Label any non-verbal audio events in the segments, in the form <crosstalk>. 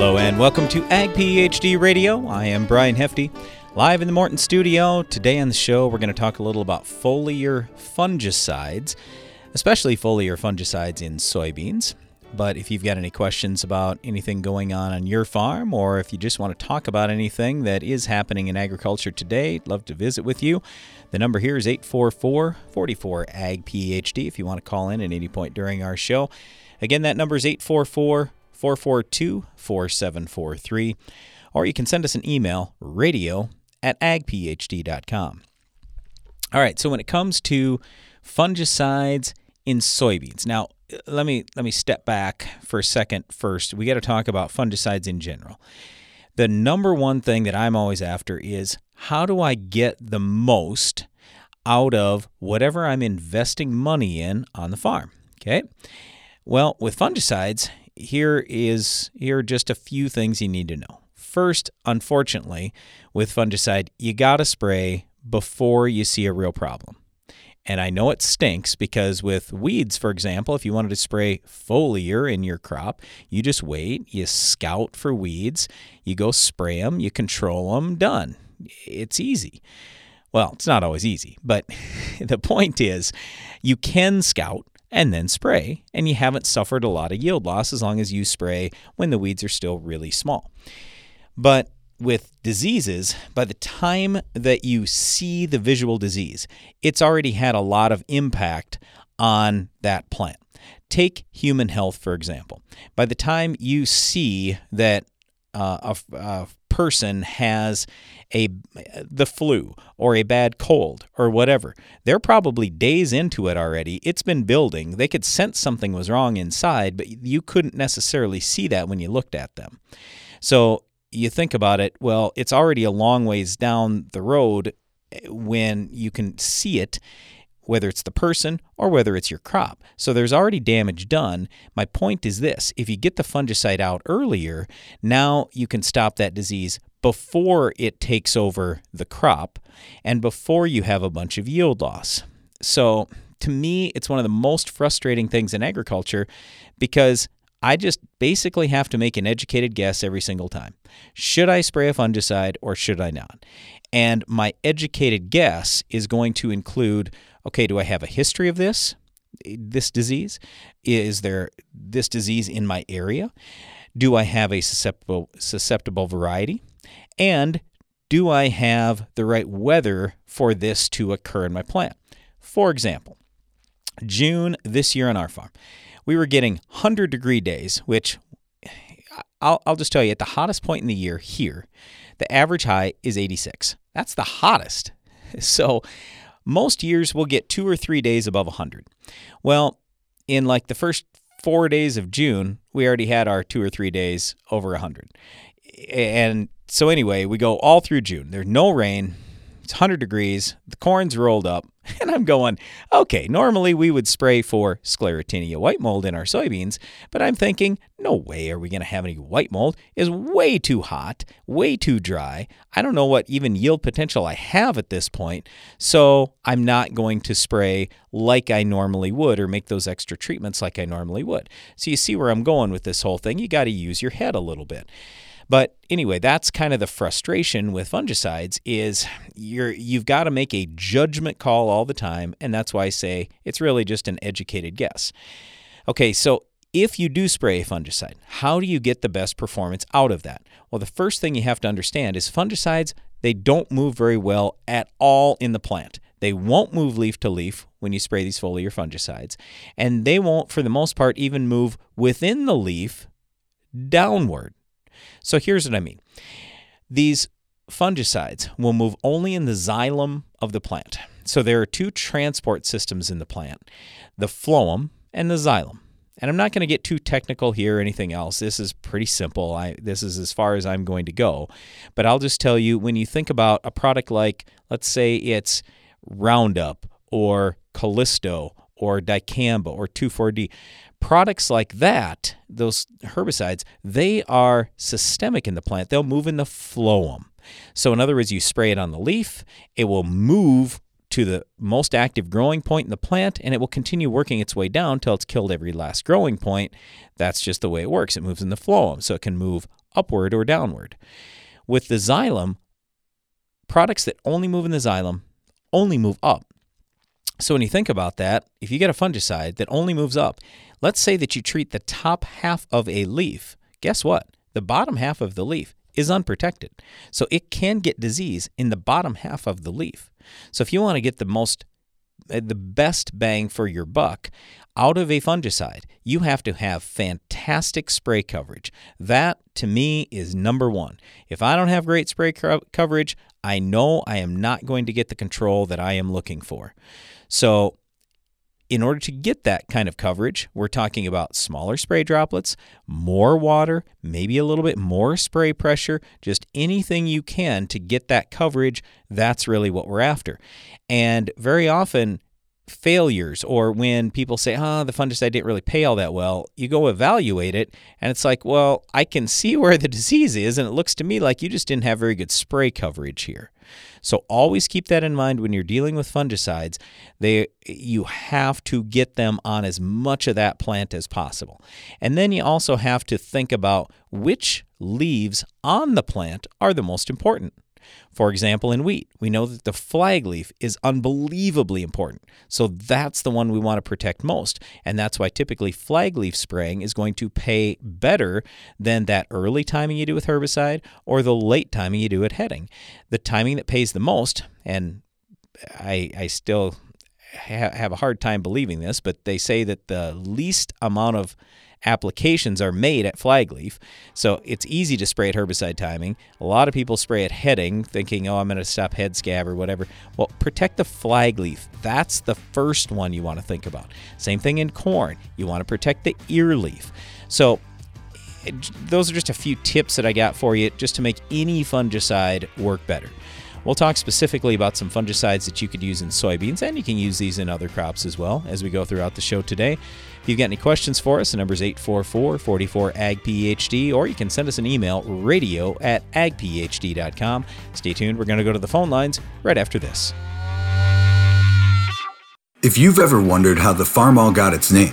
Hello and welcome to Ag PhD Radio. I am Brian Hefty, live in the Morton studio. Today on the show, we're going to talk a little about foliar fungicides, especially foliar fungicides in soybeans. But if you've got any questions about anything going on on your farm, or if you just want to talk about anything that is happening in agriculture today, I'd love to visit with you. The number here is 844 44 AG PhD if you want to call in at any point during our show. Again, that number is 844 442 4743. Or you can send us an email, radio at agphd.com. All right, so when it comes to fungicides in soybeans, now uh, let me let me step back for a second first. We got to talk about fungicides in general. The number one thing that I'm always after is how do I get the most out of whatever I'm investing money in on the farm? Okay? Well, with fungicides, here is here are just a few things you need to know. First, unfortunately, with fungicide, you got to spray before you see a real problem. And I know it stinks because with weeds, for example, if you wanted to spray foliar in your crop, you just wait, you scout for weeds, you go spray them, you control them, done. It's easy. Well, it's not always easy, but <laughs> the point is you can scout and then spray, and you haven't suffered a lot of yield loss as long as you spray when the weeds are still really small. But with diseases, by the time that you see the visual disease, it's already had a lot of impact on that plant. Take human health, for example. By the time you see that uh, a, a person has a the flu or a bad cold or whatever they're probably days into it already. It's been building. They could sense something was wrong inside but you couldn't necessarily see that when you looked at them. So you think about it, well, it's already a long ways down the road when you can see it, whether it's the person or whether it's your crop. So there's already damage done. My point is this if you get the fungicide out earlier, now you can stop that disease before it takes over the crop and before you have a bunch of yield loss. So to me, it's one of the most frustrating things in agriculture because I just basically have to make an educated guess every single time. Should I spray a fungicide or should I not? And my educated guess is going to include okay, do I have a history of this? This disease? Is there this disease in my area? Do I have a susceptible susceptible variety? And do I have the right weather for this to occur in my plant? For example, June this year on our farm we were getting 100 degree days, which I'll, I'll just tell you at the hottest point in the year here, the average high is 86. That's the hottest. <laughs> So most years we'll get two or three days above 100. Well, in like the first four days of June, we already had our two or three days over 100. And so, anyway, we go all through June. There's no rain, it's 100 degrees, the corn's rolled up, <laughs> and I'm going, okay, normally we would spray for sclerotinia white mold in our soybeans, but I'm thinking, no way are we going to have any white mold. Is way too hot, way too dry. I don't know what even yield potential I have at this point, so I'm not going to spray like I normally would or make those extra treatments like I normally would. So you see where I'm going with this whole thing. You got to use your head a little bit. But anyway, that's kind of the frustration with fungicides is you're you've got to make a judgment call all the time, and that's why I say it's really just an educated guess. Okay, so if you do spray a fungicide, how do you get the best performance out of that? Well, the first thing you have to understand is fungicides, they don't move very well at all in the plant. They won't move leaf to leaf when you spray these foliar fungicides, and they won't, for the most part, even move within the leaf downward. So here's what I mean these fungicides will move only in the xylem of the plant. So there are two transport systems in the plant the phloem and the xylem. And I'm not going to get too technical here or anything else. This is pretty simple. I, this is as far as I'm going to go. But I'll just tell you when you think about a product like, let's say it's Roundup or Callisto or dicamba or 2,4-D, products like that, those herbicides, they are systemic in the plant. They'll move in the phloem. So, in other words, you spray it on the leaf, it will move to the most active growing point in the plant and it will continue working its way down until it's killed every last growing point. That's just the way it works. It moves in the phloem, so it can move upward or downward. With the xylem, products that only move in the xylem only move up. So when you think about that, if you get a fungicide that only moves up, let's say that you treat the top half of a leaf, guess what? The bottom half of the leaf is unprotected. So it can get disease in the bottom half of the leaf. So if you want to get the most uh, the best bang for your buck out of a fungicide, you have to have fantastic spray coverage. That to me is number 1. If I don't have great spray co- coverage, I know I am not going to get the control that I am looking for. So in order to get that kind of coverage, we're talking about smaller spray droplets, more water, maybe a little bit more spray pressure, just anything you can to get that coverage. That's really what we're after. And very often, failures or when people say, oh, the fungicide didn't really pay all that well, you go evaluate it and it's like, well, I can see <laughs> where the disease is and it looks to me like you just didn't have very good spray coverage here. So always keep that in mind when you're dealing with fungicides. They you have to get them on as much of that plant as possible. And then you also have to think about which leaves on the plant are the most important. For example, in wheat, we know that the flag leaf is unbelievably important. So that's the one we want to protect most. And that's why typically flag leaf spraying is going to pay better than that early timing you do with herbicide or the late timing you do at heading. The timing that pays the most, and I, I still have a hard time believing this, but they say that the least amount of applications are made at flagleaf. So it's easy to spray at herbicide timing. A lot of people spray at heading, thinking, oh, I'm going to stop head scab or whatever. Well, protect the flagleaf. That's the first one you want to think about. Same thing in corn. You want to protect the ear leaf. So those are just a few tips that I got for you just to make any fungicide work better. We'll talk specifically about some fungicides that you could use in soybeans, and you can use these in other crops as well as we go throughout the show today. If you've got any questions for us, the number is 844 44 AG PhD, or you can send us an email radio at agphd.com. Stay tuned. We're going to go to the phone lines right after this. If you've ever wondered how the Farmall got its name,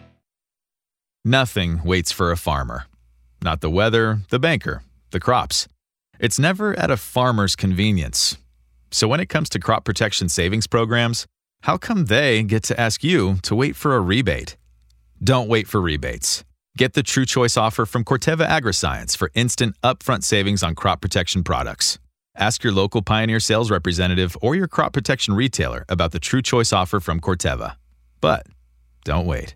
Nothing waits for a farmer. Not the weather, the banker, the crops. It's never at a farmer's convenience. So when it comes to crop protection savings programs, how come they get to ask you to wait for a rebate? Don't wait for rebates. Get the True Choice offer from Corteva Agriscience for instant upfront savings on crop protection products. Ask your local Pioneer sales representative or your crop protection retailer about the True Choice offer from Corteva. But don't wait.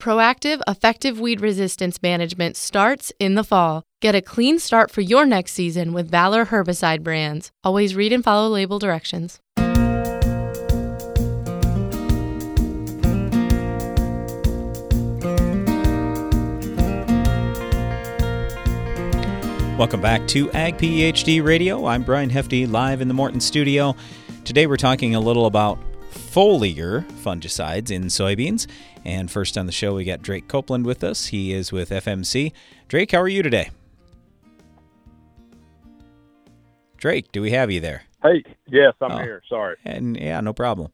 Proactive, effective weed resistance management starts in the fall. Get a clean start for your next season with Valor herbicide brands. Always read and follow label directions. Welcome back to Ag PhD Radio. I'm Brian Hefty, live in the Morton studio. Today we're talking a little about foliar fungicides in soybeans. And first on the show, we got Drake Copeland with us. He is with FMC. Drake, how are you today? Drake, do we have you there? Hey, yes, I'm oh. here. Sorry. And yeah, no problem.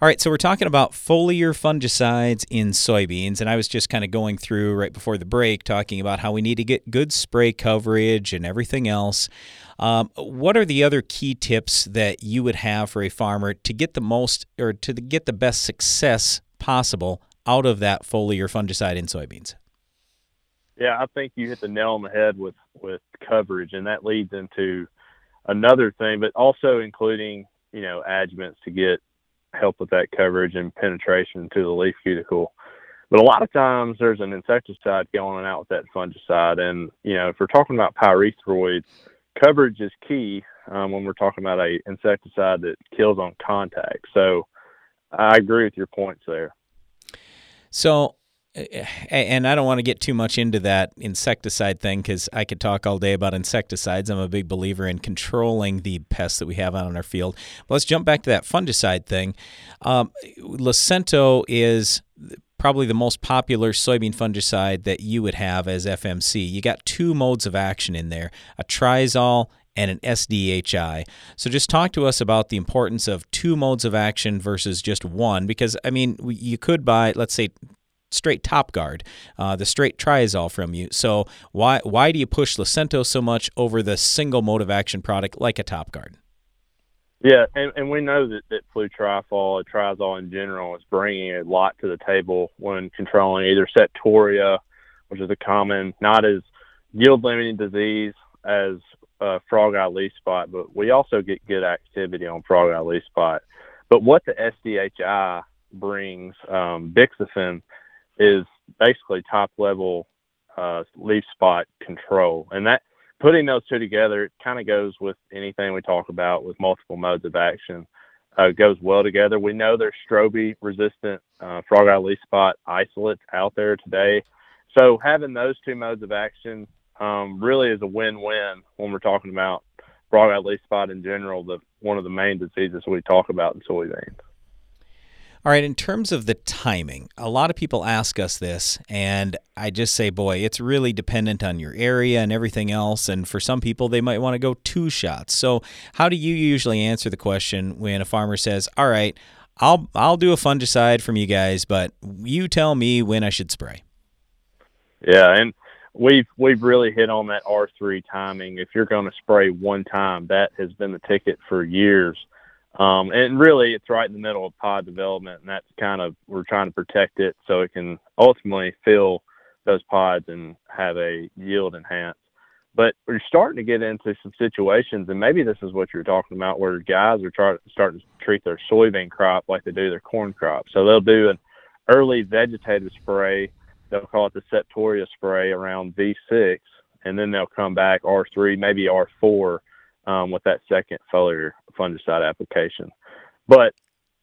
All right, so we're talking about foliar fungicides in soybeans, and I was just kind of going through right before the break talking about how we need to get good spray coverage and everything else. Um, what are the other key tips that you would have for a farmer to get the most or to get the best success possible out of that foliar fungicide in soybeans? Yeah, I think you hit the nail on the head with with coverage, and that leads into another thing, but also including you know adjuvants to get help with that coverage and penetration to the leaf cuticle. But a lot of times there's an insecticide going on out with that fungicide, and you know if we're talking about pyrethroids, coverage is key um, when we're talking about a insecticide that kills on contact. So I agree with your points there. So and I don't want to get too much into that insecticide thing because I could talk all day about insecticides. I'm a big believer in controlling the pests that we have out in our field. But let's jump back to that fungicide thing. Um, Lucento is probably the most popular soybean fungicide that you would have as FMC. You got two modes of action in there a triazole and an SDHI. So just talk to us about the importance of two modes of action versus just one because I mean you could buy let's say straight Topguard, uh, the straight triazole from you. So why why do you push Lucento so much over the single mode of action product like a Topguard? Yeah, and, and we know that, that flutriafol, triazole in general, is bringing a lot to the table when controlling either septoria, which is a common, not as yield limiting disease as uh, frog eye leaf spot, but we also get good activity on frog eye leaf spot. But what the SDHI brings, um, Bixafen, is basically top level uh, leaf spot control. And that putting those two together, it kind of goes with anything we talk about with multiple modes of action. Uh, goes well together. We know there's strobe resistant uh, frog eye leaf spot isolates out there today. So having those two modes of action um, really is a win-win when we're talking about frog eye leaf spot in general, the one of the main diseases we talk about in soybeans. All right, in terms of the timing, a lot of people ask us this, and I just say, boy, it's really dependent on your area and everything else. And for some people, they might want to go two shots. So, how do you usually answer the question when a farmer says, "All right, I'll I'll do a fungicide from you guys, but you tell me when I should spray"? Yeah, and we've we've really hit on that R three timing. If you're going to spray one time, that has been the ticket for years. Um, and really, it's right in the middle of pod development, and that's kind of we're trying to protect it so it can ultimately fill those pods and have a yield enhance. But we're starting to get into some situations, and maybe this is what you're talking about, where guys are trying starting to treat their soybean crop like they do their corn crop. So they'll do an early vegetative spray. They'll call it the Septoria spray around V6, and then they'll come back R3, maybe R4 um, with that second foliar fungicide application. But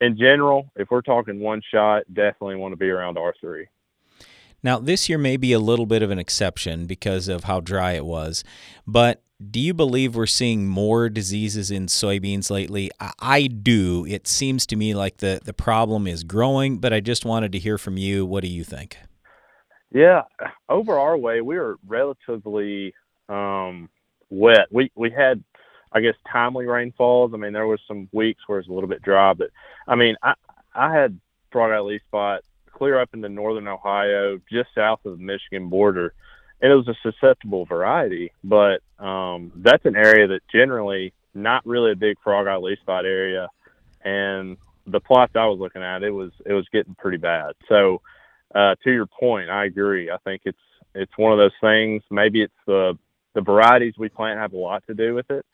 in general, if we're talking one shot, definitely want to be around R3. Now, this year may be a little bit of an exception because of how dry it was, but do you believe we're seeing more diseases in soybeans lately? I do. It seems to me like the, the problem is growing, but I just wanted to hear from you. What do you think? Yeah, over our way, we were relatively um, wet. We we had I guess timely rainfalls. I mean, there was some weeks where it was a little bit dry, but I mean, I I had frog eye leaf spot clear up into northern Ohio, just south of the Michigan border, and it was a susceptible variety. But um, that's an area that generally not really a big frog eye leaf spot area, and the plots I was looking at, it was it was getting pretty bad. So, uh, to your point, I agree. I think it's it's one of those things. Maybe it's the the varieties we plant have a lot to do with it.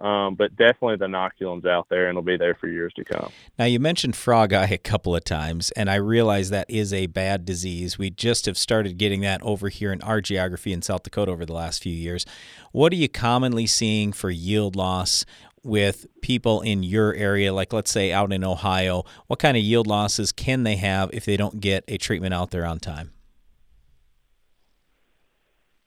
Um, but definitely the inoculum's out there and will be there for years to come. Now, you mentioned frog eye a couple of times, and I realize that is a bad disease. We just have started getting that over here in our geography in South Dakota over the last few years. What are you commonly seeing for yield loss with people in your area, like let's say out in Ohio? What kind of yield losses can they have if they don't get a treatment out there on time?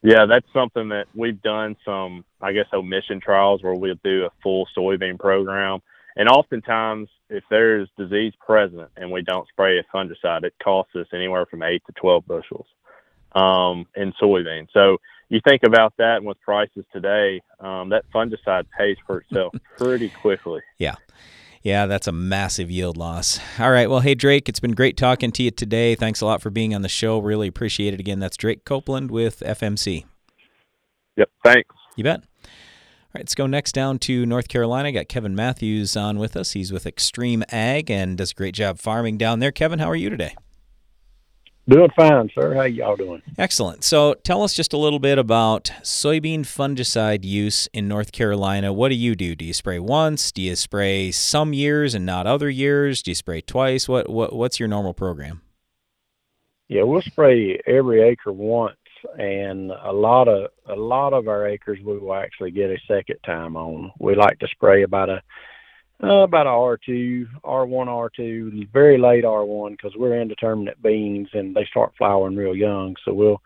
Yeah, that's something that we've done some, I guess, omission trials where we'll do a full soybean program. And oftentimes, if there's disease present and we don't spray a fungicide, it costs us anywhere from eight to 12 bushels um, in soybean. So you think about that, and with prices today, um, that fungicide pays for itself <laughs> pretty quickly. Yeah. Yeah, that's a massive yield loss. All right. Well, hey, Drake, it's been great talking to you today. Thanks a lot for being on the show. Really appreciate it. Again, that's Drake Copeland with FMC. Yep. Thanks. You bet. All right, let's go next down to North Carolina. Got Kevin Matthews on with us. He's with Extreme Ag and does a great job farming down there. Kevin, how are you today? Doing fine, sir. How y'all doing? Excellent. So tell us just a little bit about soybean fungicide use in North Carolina. What do you do? Do you spray once? Do you spray some years and not other years? Do you spray twice? What, what what's your normal program? Yeah, we'll spray every acre once, and a lot of a lot of our acres we will actually get a second time on. We like to spray about a uh, about a R2, R1, R2, very late R1 because we're indeterminate beans and they start flowering real young. So we'll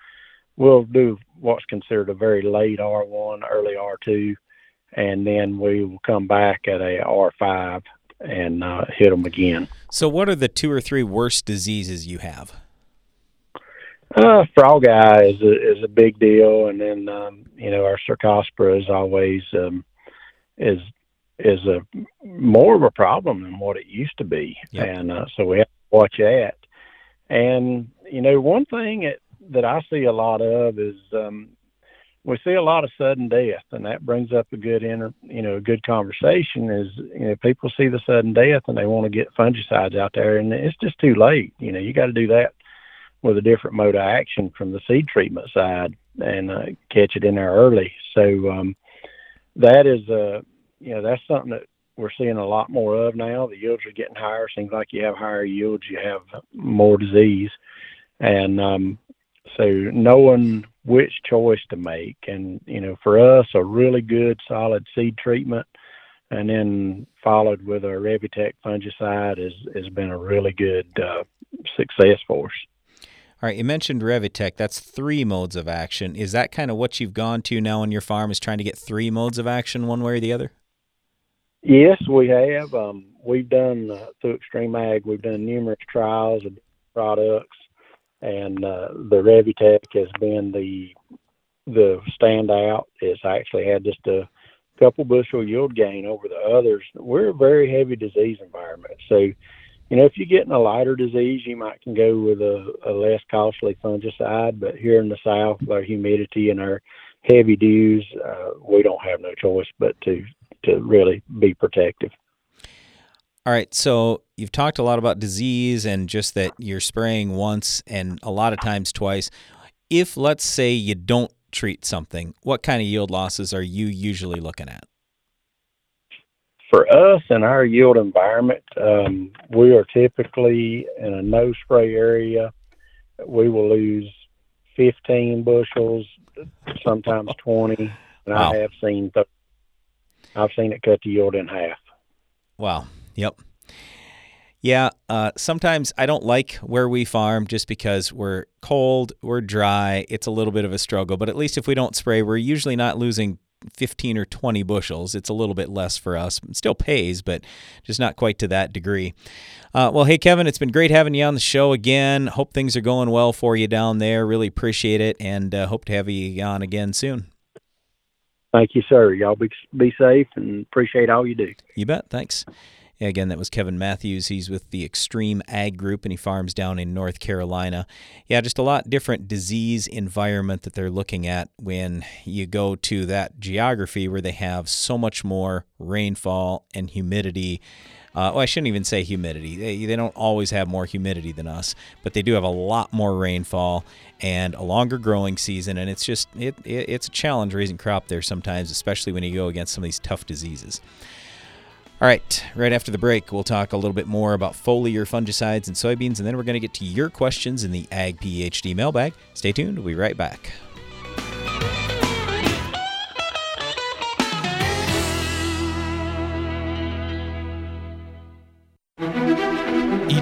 we'll do what's considered a very late R1, early R2, and then we will come back at a R5 and uh, hit them again. So, what are the two or three worst diseases you have? Uh, frog eye is a, is a big deal, and then um, you know our cercospora is always um, is is a more of a problem than what it used to be, Yep. and uh, so we have to watch that. And you know, one thing that, that I see a lot of is um, we see a lot of sudden death, and that brings up a good inter, you know, a good conversation. Is you know, people see the sudden death and they want to get fungicides out there, and it's just too late. You know, you got to do that with a different mode of action from the seed treatment side and uh, catch it in there early. So um, that is uh, you know that's something that we're seeing a lot more of now. The yields are getting higher. Seems like you have higher yields, you have more disease, and um, so knowing which choice to make, and you know, for us, a really good solid seed treatment, and then followed with a Revytek fungicide has has been a really good uh, success for us. All right, you mentioned Revytek. That's three modes of action. Is that kind of what you've gone to now on your farm? Is trying to get three modes of action, one way or the other? Yes, we have. Um, we've done uh, through Extreme Ag. We've done numerous trials of products, and uh, the Revytek has been the the standout. It's actually had just a couple bushel yield gain over the others. We're a very heavy disease environment, so you know if you're getting a lighter disease, you might can go with a, a less costly fungicide. But here in the south, our humidity and our heavy dews, uh, we don't have no choice but to to really be protective. All right, so you've talked a lot about disease and just that you're spraying once and a lot of times twice. If, let's say, you don't treat something, what kind of yield losses are you usually looking at? For us in our yield environment, um, we are typically in a no spray area. We will lose 15 bushels, sometimes 20, and Wow. I have seen th- I've seen it cut the yield in half. Wow. Yep. Yeah. Uh, sometimes I don't like where we farm just because we're cold, we're dry. It's a little bit of a struggle, but at least if we don't spray, we're usually not losing 15 or 20 bushels. It's a little bit less for us. It still pays, but just not quite to that degree. Uh, well, hey, Kevin, it's been great having you on the show again. Hope things are going well for you down there. Really appreciate it and uh, hope to have you on again soon. Thank you, sir. Y'all be be safe and appreciate all you do. You bet. Thanks. Again, that was Kevin Matthews. He's with the Extreme Ag Group and he farms down in North Carolina. Yeah, just a lot different disease environment that they're looking at when you go to that geography where they have so much more rainfall and humidity. Uh, well, I shouldn't even say humidity. They, they don't always have more humidity than us, but they do have a lot more rainfall and a longer growing season. And it's just it, it it's a challenge raising crop there sometimes, especially when you go against some of these tough diseases. All right, right after the break, we'll talk a little bit more about foliar fungicides and soybeans, and then we're going to get to your questions in the Ag PhD mailbag. Stay tuned, we'll be right back.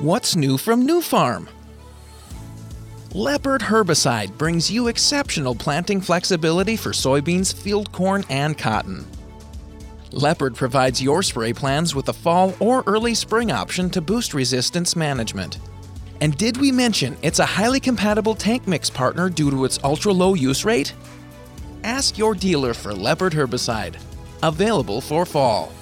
What's new from Nufarm? Leopard herbicide brings you exceptional planting flexibility for soybeans, field corn, and cotton. Leopard provides your spray plans with a fall or early spring option to boost resistance management. And did we mention it's a highly compatible tank mix partner due to its ultra low use rate? Ask your dealer for Leopard herbicide. Available for fall.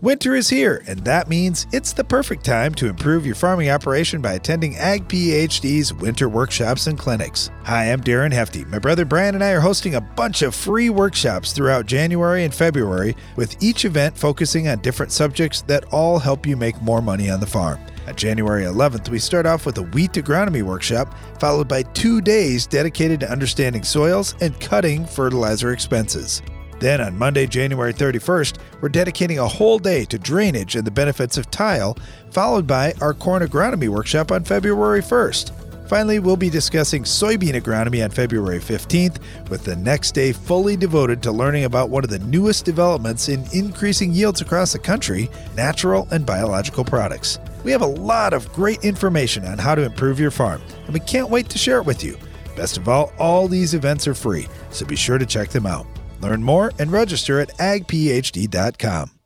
Winter is here, and that means it's the perfect time to improve your farming operation by attending Ag PhD's winter workshops and clinics. Hi, I'm Darren Hefty. My brother Brian and I are hosting a bunch of free workshops throughout January and February, with each event focusing on different subjects that all help you make more money on the farm. On January 11th, we start off with a wheat agronomy workshop, followed by two days dedicated to understanding soils and cutting fertilizer expenses. Then on Monday, January 31st, we're dedicating a whole day to drainage and the benefits of tile, followed by our corn agronomy workshop on February 1st. Finally, we'll be discussing soybean agronomy on February 15th, with the next day fully devoted to learning about one of the newest developments in increasing yields across the country natural and biological products. We have a lot of great information on how to improve your farm, and we can't wait to share it with you. Best of all, all these events are free, so be sure to check them out. Learn more and register at agphd.com.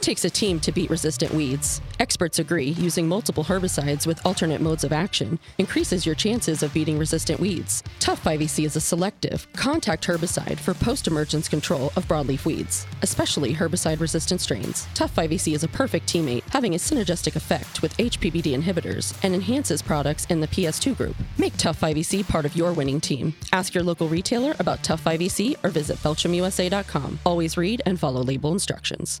It takes a team to beat resistant weeds. Experts agree using multiple herbicides with alternate modes of action increases your chances of beating resistant weeds. Tough 5EC is a selective, contact herbicide for post emergence control of broadleaf weeds, especially herbicide resistant strains. Tough 5EC is a perfect teammate, having a synergistic effect with HPPD inhibitors and enhances products in the PS2 group. Make Tough 5EC part of your winning team. Ask your local retailer about Tough 5EC or visit BelchimUSA.com. Always read and follow label instructions.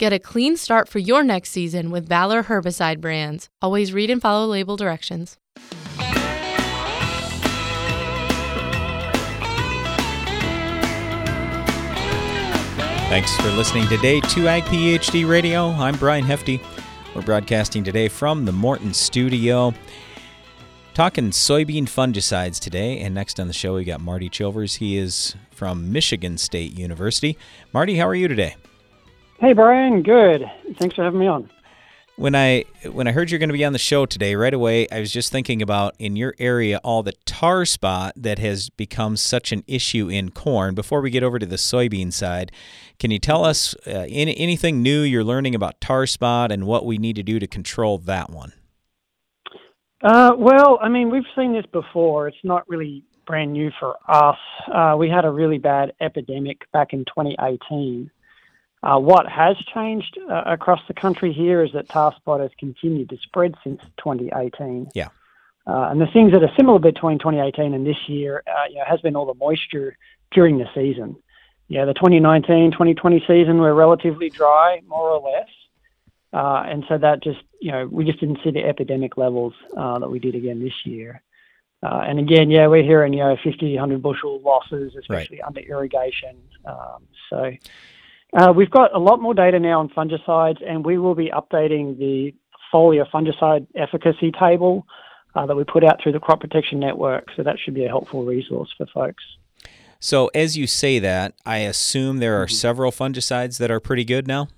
Get a clean start for your next season with Valor herbicide brands. Always read and follow label directions. Thanks for listening today to Ag PhD Radio. I'm Brian Hefty. We're broadcasting today from the Morton studio. Talking soybean fungicides today, and next on the show we got Marty Chilvers. He is from Michigan State University. Marty, how are you today? Hey Brian, good. Thanks for having me on. When I when I heard you're going to be on the show today, right away I was just thinking about in your area all the tar spot that has become such an issue in corn. Before we get over to the soybean side, can you tell us uh, any, anything new you're learning about tar spot and what we need to do to control that one? Uh, well, I mean, we've seen this before. It's not really brand new for us. Uh, we had a really bad epidemic back in 2018. Uh, what has changed uh, across the country here is that tar spot has continued to spread since 2018. Yeah. Uh, and the things that are similar between 2018 and this year uh, you know, has been all the moisture during the season. Yeah, the 2019 2020 season were relatively dry, more or less. Uh, and so that just, you know, we just didn't see the epidemic levels uh, that we did again this year. Uh, and again, yeah, we're hearing, you know, 50, 100 bushel losses, especially right. under irrigation. Um, so uh, we've got a lot more data now on fungicides, and we will be updating the foliar fungicide efficacy table uh, that we put out through the Crop Protection Network. So that should be a helpful resource for folks. So, as you say that, I assume there are mm-hmm. several fungicides that are pretty good now?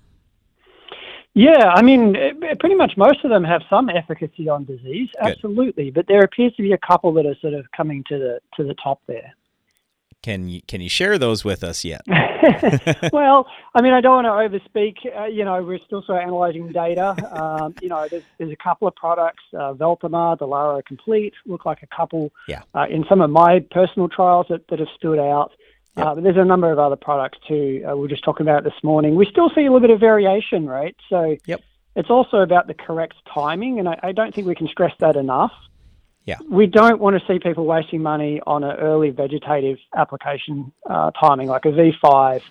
Yeah, I mean, pretty much most of them have some efficacy on disease, Good. absolutely. But there appears to be a couple that are sort of coming to the to the top there. Can you can you share those with us yet? <laughs> <laughs> well, I mean, I don't want to overspeak. Uh, you know, we're still sort of analyzing data. Um, you know, there's, there's a couple of products, uh, Veltyma, the Lara Complete, look like a couple yeah. uh, in some of my personal trials that, that have stood out. Yep. Uh, but there's a number of other products too. Uh, we were just talking about this morning. We still see a little bit of variation, right? So yep. it's also about the correct timing, and I, I don't think we can stress that enough. Yeah. we don't want to see people wasting money on an early vegetative application uh, timing, like a V5.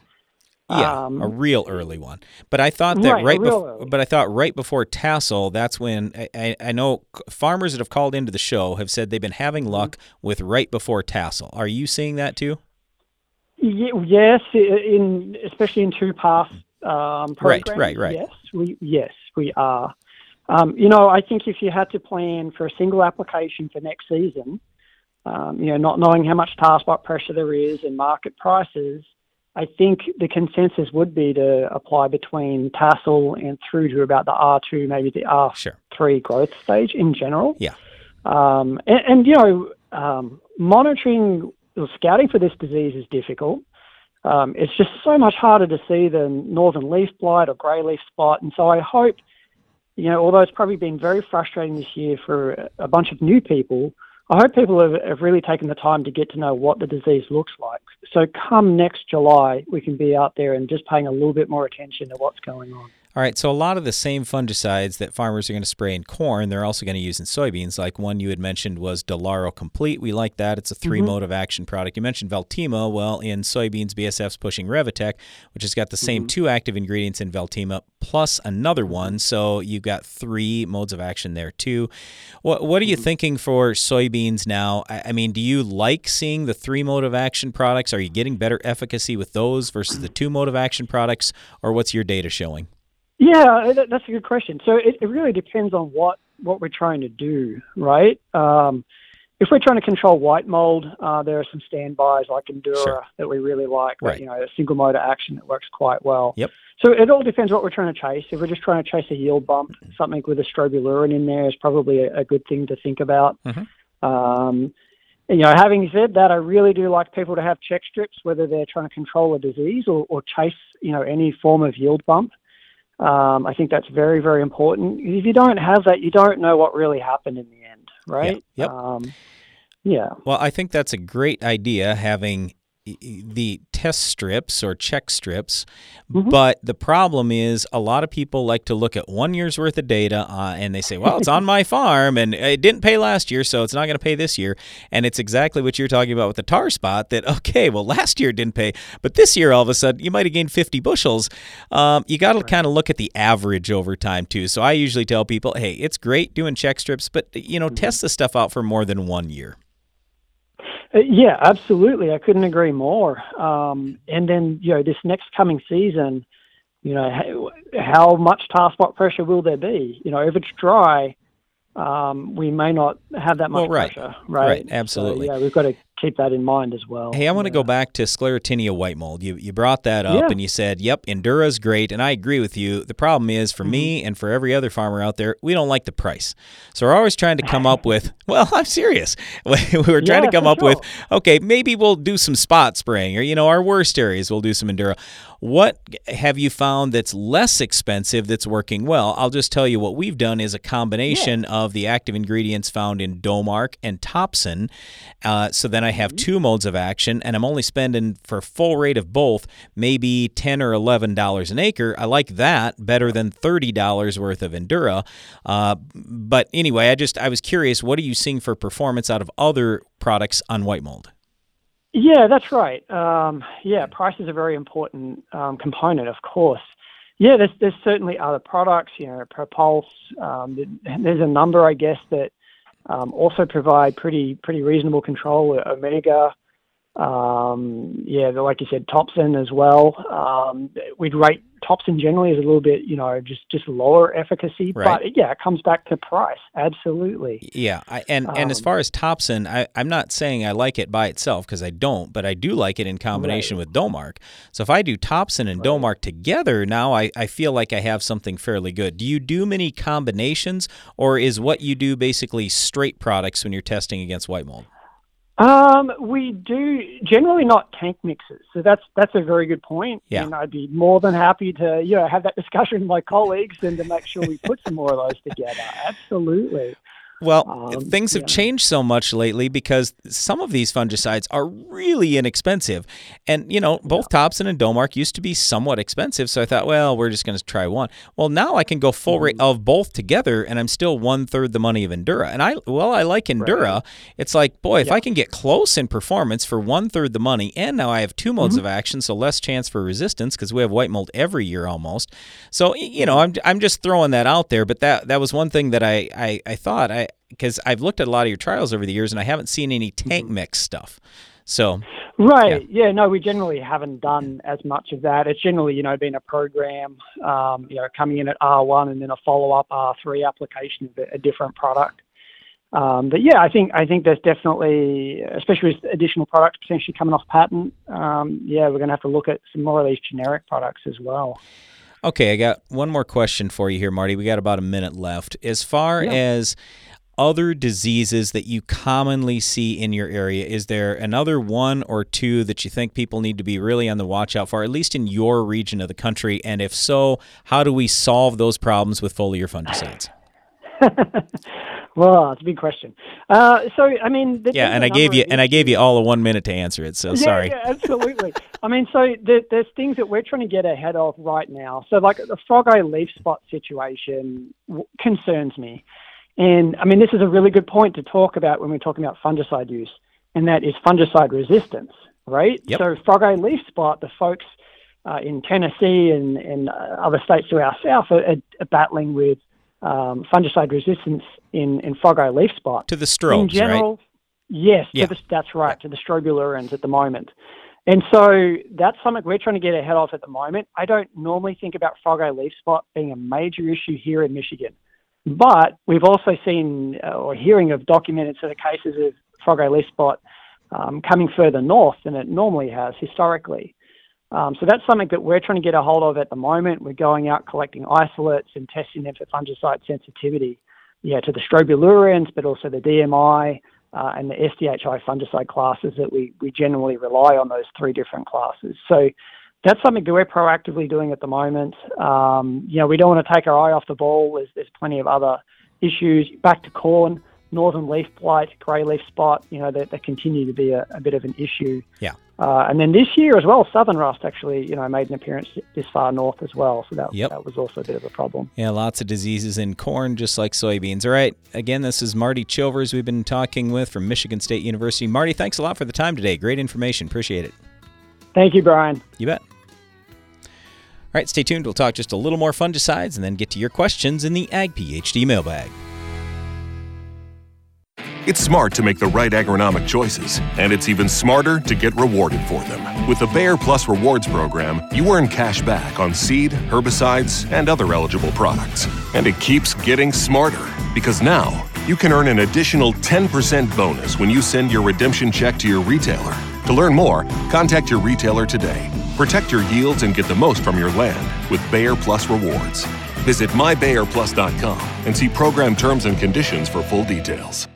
Yeah, Um, a real early one. But I thought that Right, right. But I thought right before tassel, that's when I, I, know farmers that have called into the show have said they've been having Mm-hmm. luck with right before tassel. Are you seeing that too? Yes, in especially in two pass um, Right, right, right. Yes, we yes we are. Um, you know, I think if you had to plan for a single application for next season, um, you know, not knowing how much tar spot pressure there is and market prices, I think the consensus would be to apply between tassel and through to about the R2, maybe the R3 growth stage in general. Yeah. Um, and, and, you know, um, monitoring or scouting for this disease is difficult. Um, it's just so much harder to see than northern leaf blight or grey leaf spot. And so I hope, you know, although it's probably been very frustrating this year for a- bunch of new people, I hope people have, have really taken the time to get to know what the disease looks like. So come next July, we can be out there and just paying a little bit more attention to what's going on. All right, so a lot of the same fungicides that farmers are going to spray in corn, they're also going to use in soybeans. Like one you had mentioned was Delaro Complete. We like that. It's a three Mm-hmm. mode of action product. You mentioned Veltyma. Well, in soybeans, BASF's pushing Revytek, which has got the Mm-hmm. same two active ingredients in Veltyma plus another one. So you've got three modes of action there too. What what are you Mm-hmm. thinking for soybeans now? I, I mean, do you like seeing the three mode of action products? Are you getting better efficacy with those versus the two mode of action products, or what's your data showing? Yeah, that, that's a good question. So it, it really depends on what, what we're trying to do, right? Um, if we're trying to control white mold, uh, there are some standbys like Endura Sure. that we really like. Right. You know, a single motor action that works quite well. Yep. So it all depends what we're trying to chase. If we're just trying to chase a yield bump, something with a strobilurin in there is probably a, a good thing to think about. Mhm. Um, and, you know, having said that, I really do like people to have check strips, whether they're trying to control a disease or, or chase, you know, any form of yield bump. Um, I think that's very, very important. If you don't have that, you don't know what really happened in the end, right? Yep. Um, yeah. Well, I think that's a great idea having the test strips or check strips. But the problem is, a lot of people like to look at one year's worth of data uh, and they say, well, it's on <laughs> my farm and it didn't pay last year, so it's not going to pay this year. And it's exactly what you're talking about with the tar spot that, <laughs> okay, well, last year it didn't pay, but this year all of a sudden you might have gained 50 bushels. Um, you got to kind of look at the average over time, too. So I usually tell people, hey, it's great doing check strips, but, you know, test the stuff out for more than one year. Uh, Yeah, absolutely. I couldn't agree more. Um, and then, you know, this next coming season, you know, how, how much tar spot pressure will there be? You know, if it's dry, um, we may not have that much Well, right. pressure, right? Right, So, absolutely. yeah, we've got to keep that in mind as well. Hey, I want to go back to sclerotinia white mold. You you brought that up Yeah. and you said, "Yep, Endura's great," and I agree with you. The problem is for me Mm-hmm. and for every other farmer out there, we don't like the price. So we're always trying to come up with. <laughs> Well, I'm serious. <laughs> we were trying Yeah, to come up with. Okay, maybe we'll do some spot spraying, or you know, our worst areas we'll do some Endura. What have you found that's less expensive that's working well? I'll just tell you what we've done is a combination of the active ingredients found in Domark and Topsin. Uh, so then I have two modes of action, and I'm only spending for full rate of both maybe ten or eleven dollars an acre. I like that better than thirty dollars worth of Endura. Uh, but anyway, I just I was curious, what are you seeing for performance out of other products on white mold? Yeah, that's right. Um, yeah, price is a very important um, component, of course. Yeah, there's there's certainly other products, you know, Propulse. Um, there's a number, I guess, that um, also provide pretty pretty reasonable control. Omega, um, yeah, like you said, Topsin as well. Um, we'd rate Topsin generally as a little bit, you know, just just lower efficacy, Right. but yeah, it comes back to price. Absolutely. Yeah, I, and and as Um, far as Topsin, I, I'm not saying I like it by itself because I don't, but I do like it in combination with Domark. So if I do Topsin and Domark together, now I, I feel like I have something fairly good. Do you do many combinations, or is what you do basically straight products when you're testing against white mold? Um, we do generally not tank mixes, so that's that's a very good point. Yeah. and I'd be more than happy to you know have that <laughs> discussion with my colleagues and to make sure we put some more of those together. Absolutely. Well, Um, things have yeah. changed so much lately because some of these fungicides are really inexpensive. And, you know, both Topsin and Domark used to be somewhat expensive. So I thought, well, we're just going to try one. Well, now I can go full rate Mm-hmm. of both together and I'm still one third the money of Endura. And I, well, I like Endura. It's like, boy, if I can get close in performance for one third the money, and now I have two modes Mm-hmm. of action, so less chance for resistance because we have white mold every year almost. So, you know, I'm, I'm just throwing that out there. But that, that was one thing that I, I, I thought I, because I've looked at a lot of your trials over the years and I haven't seen any tank Mm-hmm. mix stuff. So, Right. Yeah. No, we generally haven't done as much of that. It's generally, you know, been a program, um, you know, coming in at R1 and then a follow-up R3 application of a, a different product. Um, but yeah, I think I think there's definitely, especially with additional products potentially coming off patent. Um, yeah, we're going to have to look at some more of these generic products as well. Okay, I got one more question for you here, Marty. We got about a minute left. As far Yeah. as other diseases that you commonly see in your area, is there another one or two that you think people need to be really on the watch out for, at least in your region of the country? And if so, how do we solve those problems with foliar fungicides? <laughs> Well, it's a big question. Uh, so, I mean, Yeah, and I gave you and I gave you all a one minute to answer it. So Yeah, sorry. Yeah, <laughs> absolutely. I mean, so there, there's things that we're trying to get ahead of right now. So, like the frog eye leaf spot situation w- concerns me. And I mean, this is a really good point to talk about when we're talking about fungicide use, and that is fungicide resistance, right? Yep. So, frog eye leaf spot, the folks uh, in Tennessee and, and uh, other states to our south are, are, are battling with um, fungicide resistance in, in frog eye leaf spot. To the In general, right? yes, Yeah. to the, that's right, to the strobilurins at the moment. And so that's something we're trying to get ahead of at the moment. I don't normally think about frog eye leaf spot being a major issue here in Michigan, but we've also seen uh, or hearing of documented sort of cases of frog eye leaf spot um, coming further north than it normally has historically. Um, so that's something that we're trying to get a hold of at the moment. We're going out collecting isolates and testing them for fungicide sensitivity, yeah, to the strobilurins, but also the DMI uh, and the SDHI fungicide classes that we, we generally rely on those three different classes. So that's something that we're proactively doing at the moment. Um, you know, we don't want to take our eye off the ball. There's, there's plenty of other issues. Back to corn, northern leaf blight, grey leaf spot, you know, that, that continue to be a, a bit of an issue. Yeah. Uh, and then this year as well, southern rust actually, you know, made an appearance this far north as well. So that, Yep. that was also a bit of a problem. Yeah, lots of diseases in corn, just like soybeans. All right. Again, this is Marty Chilvers we've been talking with from Michigan State University. Marty, thanks a lot for the time today. Great information. Appreciate it. Thank you, Brian. You bet. Right, stay tuned. We'll talk just a little more fungicides and then get to your questions in the Ag PhD mailbag. It's smart to make the right agronomic choices, and it's even smarter to get rewarded for them. With the Bayer Plus Rewards program, you earn cash back on seed, herbicides, and other eligible products. And it keeps getting smarter because now you can earn an additional 10% bonus when you send your redemption check to your retailer. To learn more, contact your retailer today. Protect your yields and get the most from your land with Bayer Plus Rewards. Visit mybayerplus.com and see program terms and conditions for full details.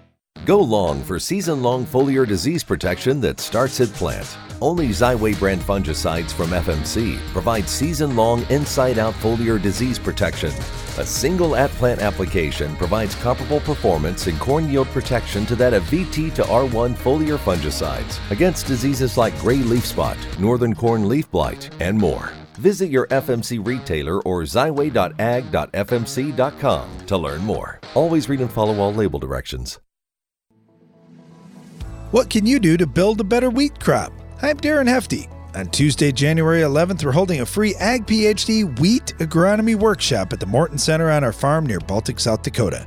Go long for season long foliar disease protection that starts at plant. Only Xyway brand fungicides from FMC provide season long inside out foliar disease protection. A single at plant application provides comparable performance in corn yield protection to that of VT to R1 foliar fungicides against diseases like gray leaf spot, northern corn leaf blight, and more. Visit your FMC retailer or xyway.ag.fmc.com to learn more. Always read and follow all label directions. What can you do to build a better wheat crop? I'm Darren Hefty. On Tuesday, January 11th, we're holding a free Ag PhD wheat agronomy workshop at the Morton Center on our farm near Baltic, South Dakota.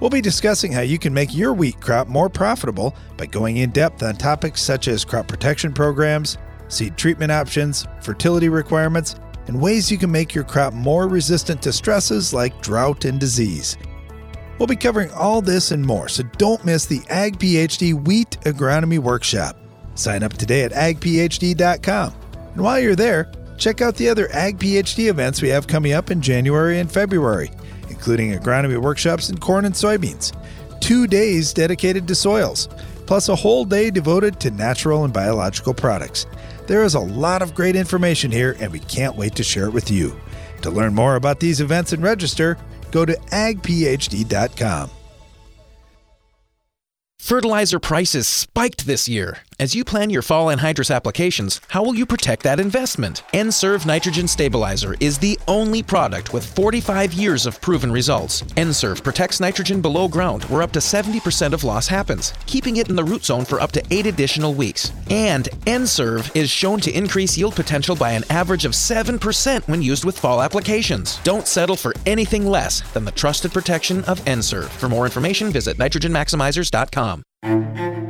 We'll be discussing how you can make your wheat crop more profitable by going in depth on topics such as crop protection programs, seed treatment options, fertility requirements, and ways you can make your crop more resistant to stresses like drought and disease. We'll be covering all this and more, so don't miss the Ag PhD Wheat Agronomy Workshop. Sign up today at agphd.com. And while you're there, check out the other Ag PhD events we have coming up in January and February, including agronomy workshops in corn and soybeans, two days dedicated to soils, plus a whole day devoted to natural and biological products. There is a lot of great information here, and we can't wait to share it with you. To learn more about these events and register, go to agphd.com. Fertilizer prices spiked this year. As you plan your fall anhydrous applications, how will you protect that investment? N-Serve Nitrogen Stabilizer is the only product with 45 years of proven results. N-Serve protects nitrogen below ground where up to 70% of loss happens, keeping it in the root zone for up to 8 additional weeks. And N-Serve is shown to increase yield potential by an average of 7% when used with fall applications. Don't settle for anything less than the trusted protection of N-Serve. For more information, visit nitrogenmaximizers.com.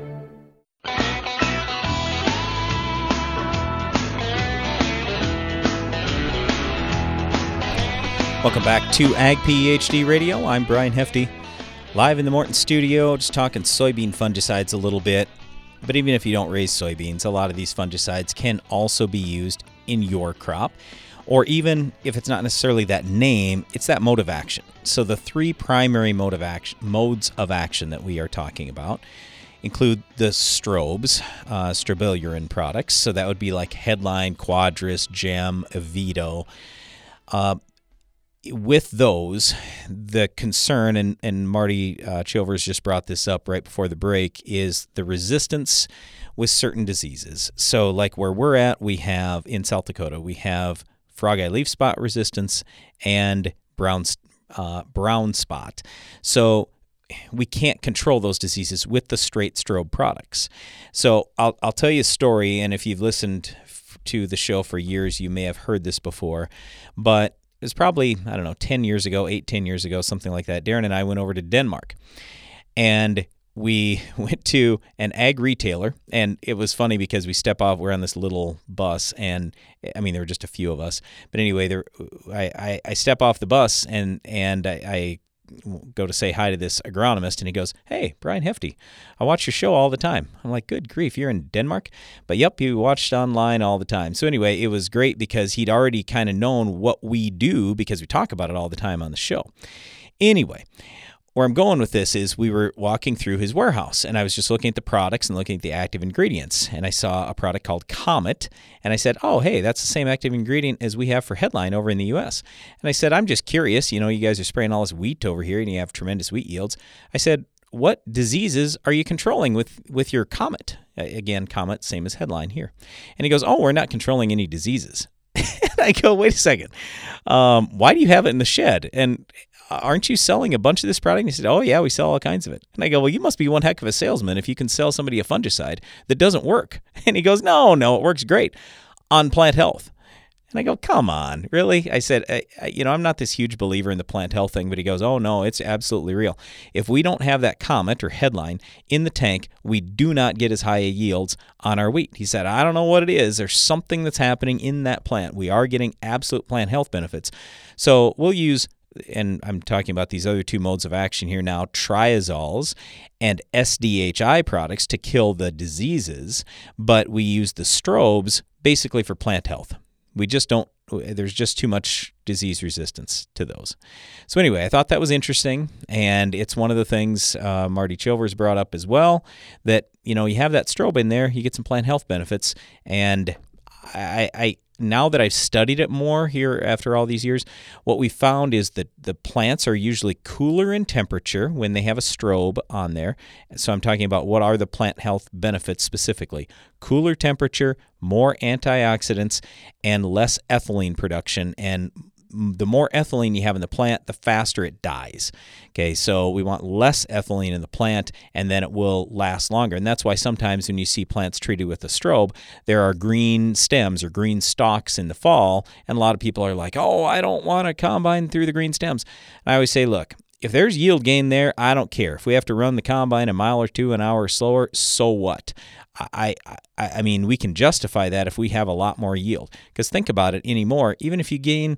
Welcome back to Ag PhD Radio. I'm Brian Hefty, live in the Morton studio, just talking soybean fungicides a little bit. But even if you don't raise soybeans, a lot of these fungicides can also be used in your crop. Or even if it's not necessarily that name, it's that mode of action. So the three primary mode of action, modes of action that we are talking about include the strobes, uh, strobilurin products. So that would be like Headline, Quadris, Gem, Evito. Uh, with those, the concern, and, and Marty uh, Chilvers just brought this up right before the break, is the resistance with certain diseases. So, like where we're at, we have in South Dakota, we have frog eye leaf spot resistance and brown, uh, brown spot. So, we can't control those diseases with the straight strobe products. So, I'll, I'll tell you a story, and if you've listened to the show for years, you may have heard this before, but it was probably, I don't know, 10 years ago, eight, 10 years ago, something like that. Darren and I went over to Denmark and we <laughs> went to an ag retailer and it was funny because we step off we're on this little bus and i mean there were just a few of us but anyway there i, I, I step off the bus and and I, I go to say hi to this agronomist and he goes, Hey, Brian Hefty, I watch your show all the time. I'm like, Good grief, you're in Denmark? But yep, you watched online all the time. So anyway, it was great because he'd already kind of known what we do because we talk about it all the time on the show. Anyway, where I'm going with this is we were walking through his warehouse and I was just looking at the products and looking at the active ingredients. And I saw a product called Comet. And I said, Oh, hey, that's the same active ingredient as we have for Headline over in the US. And I said, I'm just curious. You know, you guys are spraying all this wheat over here and you have tremendous wheat yields. I said, what diseases are you controlling with, with your Comet? Again, Comet, same as Headline here. And he goes, Oh, we're not controlling any diseases. <laughs> and I go, wait a second. Um, why do you have it in the shed? And aren't you selling a bunch of this product? And he said, oh, yeah, we sell all kinds of it. And I go, well, you must be one heck of a salesman if you can sell somebody a fungicide that doesn't work. <laughs> And he goes, no, no, it works great on plant health. And I go, come on, really? I said, I, I, you know, I'm not this huge believer in the plant health thing, but he goes, oh, no, it's absolutely real. If we don't have that Comet or headline in the tank, we do not get as high yields on our wheat. He said, I don't know what it is. There's something that's happening in that plant. We are getting absolute plant health benefits. So we'll use and I'm talking about these other two modes of action here now triazoles and SDHI products to kill the diseases, but we use the strobes basically for plant health. We just don't, there's just too much disease resistance to those. So, anyway, I thought that was interesting. And it's one of the things uh, Marty Chilvers brought up as well that, you know, you have that strobe in there, you get some plant health benefits. And I, I now that I've studied it more here after all these years, what we found is that the plants are usually cooler in temperature when they have a strobe on there. So I'm talking about what are the plant health benefits specifically cooler temperature, more antioxidants, and less ethylene production and the more ethylene you have in the plant, the faster it dies. Okay, so we want less ethylene in the plant and then it will last longer. And that's why sometimes when you see plants treated with a strobe, there are green stems or green stalks in the fall. And a lot of people are like, oh, I don't want to combine through the green stems. And I always say, look, if there's yield gain there, I don't care. If we have to run the combine a mile or two an hour slower, so what? I, I, I mean, we can justify that if we have a lot more yield. Because think about it anymore, even if you gain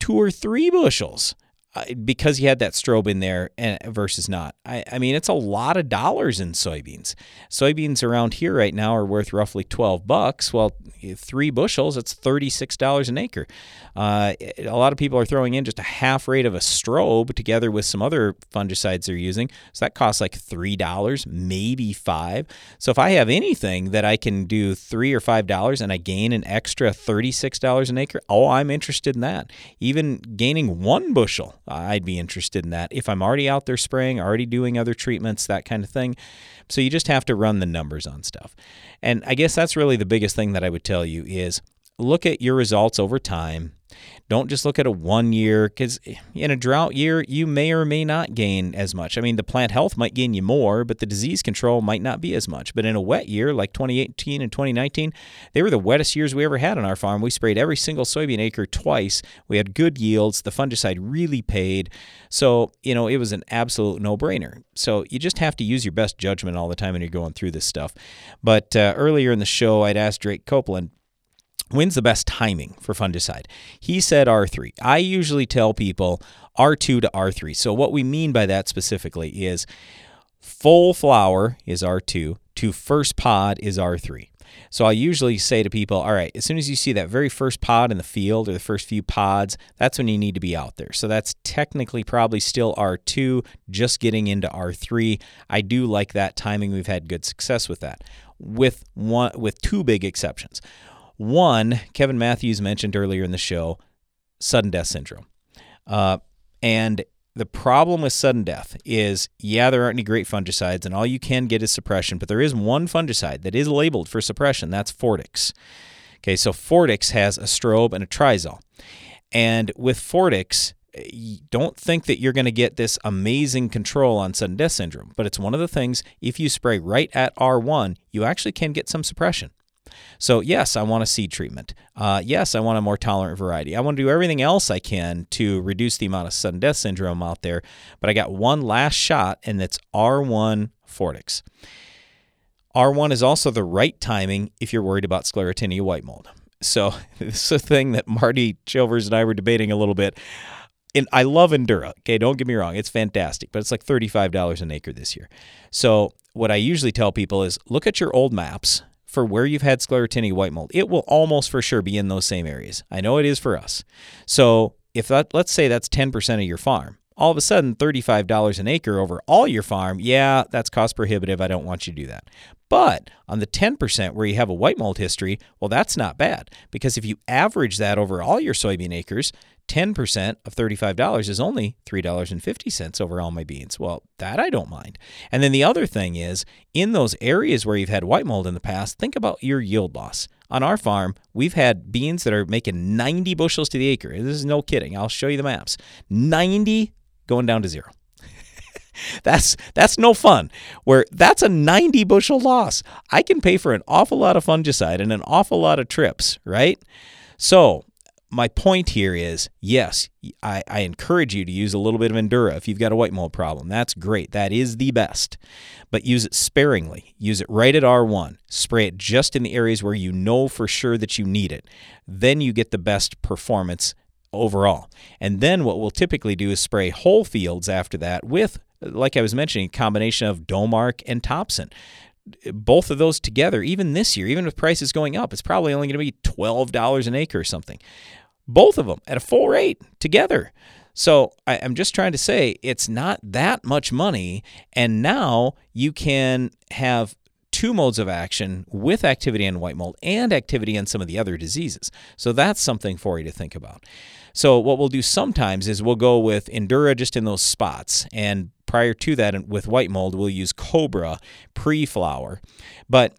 two or three bushels. Uh, because you had that strobe in there eh, versus not. I, I mean, it's a lot of dollars in soybeans. Soybeans around here right now are worth roughly 12 bucks. Well, three bushels, it's $36 an acre. Uh, a lot of people are throwing in just a half rate of a strobe together with some other fungicides they're using. So that costs like $3, maybe 5 So if I have anything that I can do 3 or $5 and I gain an extra $36 an acre, oh, I'm interested in that. Even gaining one bushel I'd be interested in that. If I'm already out there spraying, already doing other treatments, that kind of thing. So you just have to run the numbers on stuff. And I guess that's really the biggest thing that I would tell you is look at your results over time don't just look at a one year because in a drought year, you may or may not gain as much. I mean, the plant health might gain you more, but the disease control might not be as much. But in a wet year like 2018 and 2019, they were the wettest years we ever had on our farm. We sprayed every single soybean acre twice. We had good yields. The fungicide really paid. So, you know, it was an absolute no brainer. So you just have to use your best judgment all the time when you're going through this stuff. But uh, earlier in the show, I'd asked Drake Copeland, When's the best timing for fungicide? He said R3. I usually tell people R2 to R3. So, what we mean by that specifically is full flower is R2 to first pod is R3. So I usually say to people, all right, as soon as you see that very first pod in the field or the first few pods, that's when you need to be out there. So that's technically probably still R2, just getting into R3. I do like that timing. We've had good success with that. With one with two big exceptions. One, Kevin Matthews mentioned earlier in the show, sudden death syndrome. Uh, and the problem with sudden death is, yeah, there aren't any great fungicides, and all you can get is suppression, but there is one fungicide that is labeled for suppression. That's Fortix. Okay, so Fortix has a strobe and a triazole. And with Fortix, don't think that you're going to get this amazing control on sudden death syndrome, but it's one of the things, if you spray right at R1, you actually can get some suppression. So, yes, I want a seed treatment. Uh, yes, I want a more tolerant variety. I want to do everything else I can to reduce the amount of sudden death syndrome out there. But I got one last shot, and it's R1 Fortix. R1 is also the right timing if you're worried about sclerotinia white mold. So, <laughs> this is a thing that Marty Chilvers and I were debating a little bit. And I love Endura. Okay, don't get me wrong, it's fantastic, but it's like $35 an acre this year. So, what I usually tell people is look at your old maps for where you've had sclerotinia white mold, it will almost for sure be in those same areas. I know it is for us. So if that, let's say that's 10% of your farm, all of a sudden $35 an acre over all your farm, yeah, that's cost prohibitive. I don't want you to do that. But on the 10% where you have a white mold history, well, that's not bad because if you average that over all your soybean acres, 10% of $35 is only $3.50 over all my beans. Well, that I don't mind. And then the other thing is, in those areas where you've had white mold in the past, think about your yield loss. On our farm, we've had beans that are making 90 bushels to the acre. This is no kidding. I'll show you the maps. 90 going down to zero. <laughs> that's that's no fun. Where that's a 90 bushel loss. I can pay for an awful lot of fungicide and an awful lot of trips, right? So my point here is yes, I, I, encourage you to use a little bit of Endura if you've got a white mold problem. That's great. That is the best. But use it sparingly. Use it right at R1. Spray it just in the areas where you know for sure that you need it. Then you get the best performance overall. And then what we'll typically do is spray whole fields after that with, like I was mentioning, combination of Domark and Topsin both of those together, even this year, even with prices going up, it's probably only going to be $12 an acre or something. Both of them at a full rate together. So I, am just trying to say it's not that much money. And now you can have two modes of action with activity on white mold and activity on some of the other diseases. So that's something for you to think about. So what we'll do sometimes is we'll go with Endura just in those spots. And prior to that, with white mold, we'll use Cobra pre-flower. But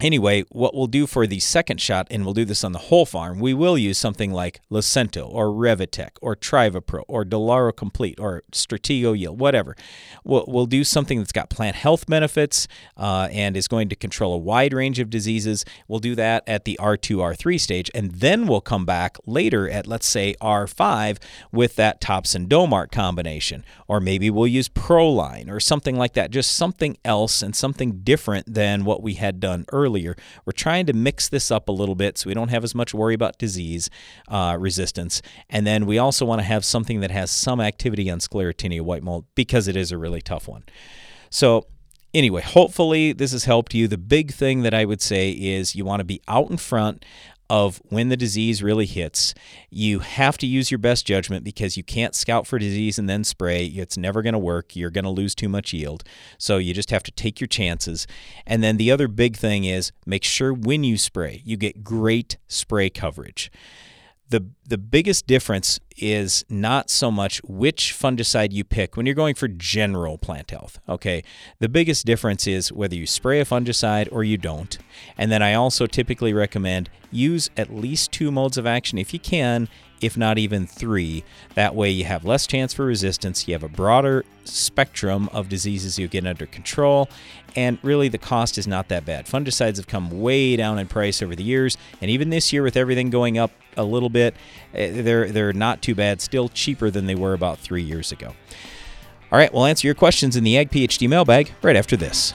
Anyway, what we'll do for the second shot, and we'll do this on the whole farm, we will use something like Lucento or Revytek or Trivapro or Delaro Complete or Stratego Yield, whatever. We'll, we'll do something that's got plant health benefits uh, and is going to control a wide range of diseases. We'll do that at the R2, R3 stage, and then we'll come back later at, let's say, R5 with that Topsin Domark combination. Or maybe we'll use Proline or something like that, just something else and something different than what we had done earlier earlier, we're trying to mix this up a little bit so we don't have as much worry about disease uh, resistance. And then we also want to have something that has some activity on sclerotinia white mold because it is a really tough one. So anyway, hopefully this has helped you. The big thing that I would say is you want to be out in front of when the disease really hits. You have to use your best judgment because you can't scout for disease and then spray. It's never going to work. You're going to lose too much yield. So you just have to take your chances. And then the other big thing is make sure when you spray, you get great spray coverage the the biggest difference is not so much which fungicide you pick when you're going for general plant health. Okay, the biggest difference is whether you spray a fungicide or you don't. And then I also typically recommend use at least two modes of action if you can if not even three. That way, you have less chance for resistance, you have a broader spectrum of diseases you get under control, and really the cost is not that bad. Fungicides have come way down in price over the years, and even this year, with everything going up a little bit, eh, they're, they're not too bad, still cheaper than they were about three years ago. All right, we'll answer your questions in the Ag PhD mailbag right after this.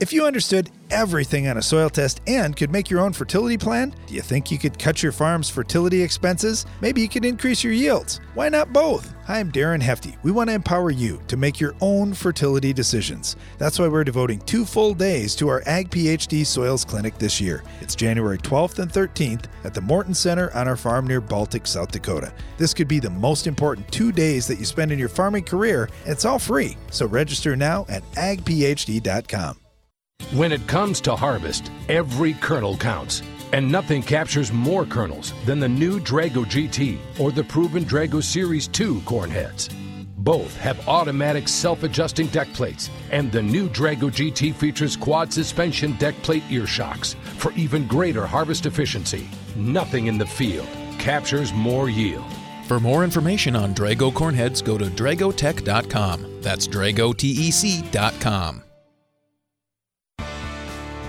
If you understood everything on a soil test and could make your own fertility plan, do you think you could cut your farm's fertility expenses? Maybe you could increase your yields. Why not both? Hi, I'm Darren Hefty. We want to empower you to make your own fertility decisions. That's why we're devoting two full days to our Ag PhD Soils Clinic this year. It's January 12th and 13th at the Morton Center on our farm near Baltic, South Dakota. This could be the most important two days that you spend in your farming career, and it's all free. So register now at agphd.com. When it comes to harvest, every kernel counts. And nothing captures more kernels than the new Drago GT or the proven Drago Series 2 corn heads. Both have automatic self adjusting deck plates, and the new Drago GT features quad suspension deck plate ear shocks for even greater harvest efficiency. Nothing in the field captures more yield. For more information on Drago corn heads, go to dragotec.com. That's dragotec.com.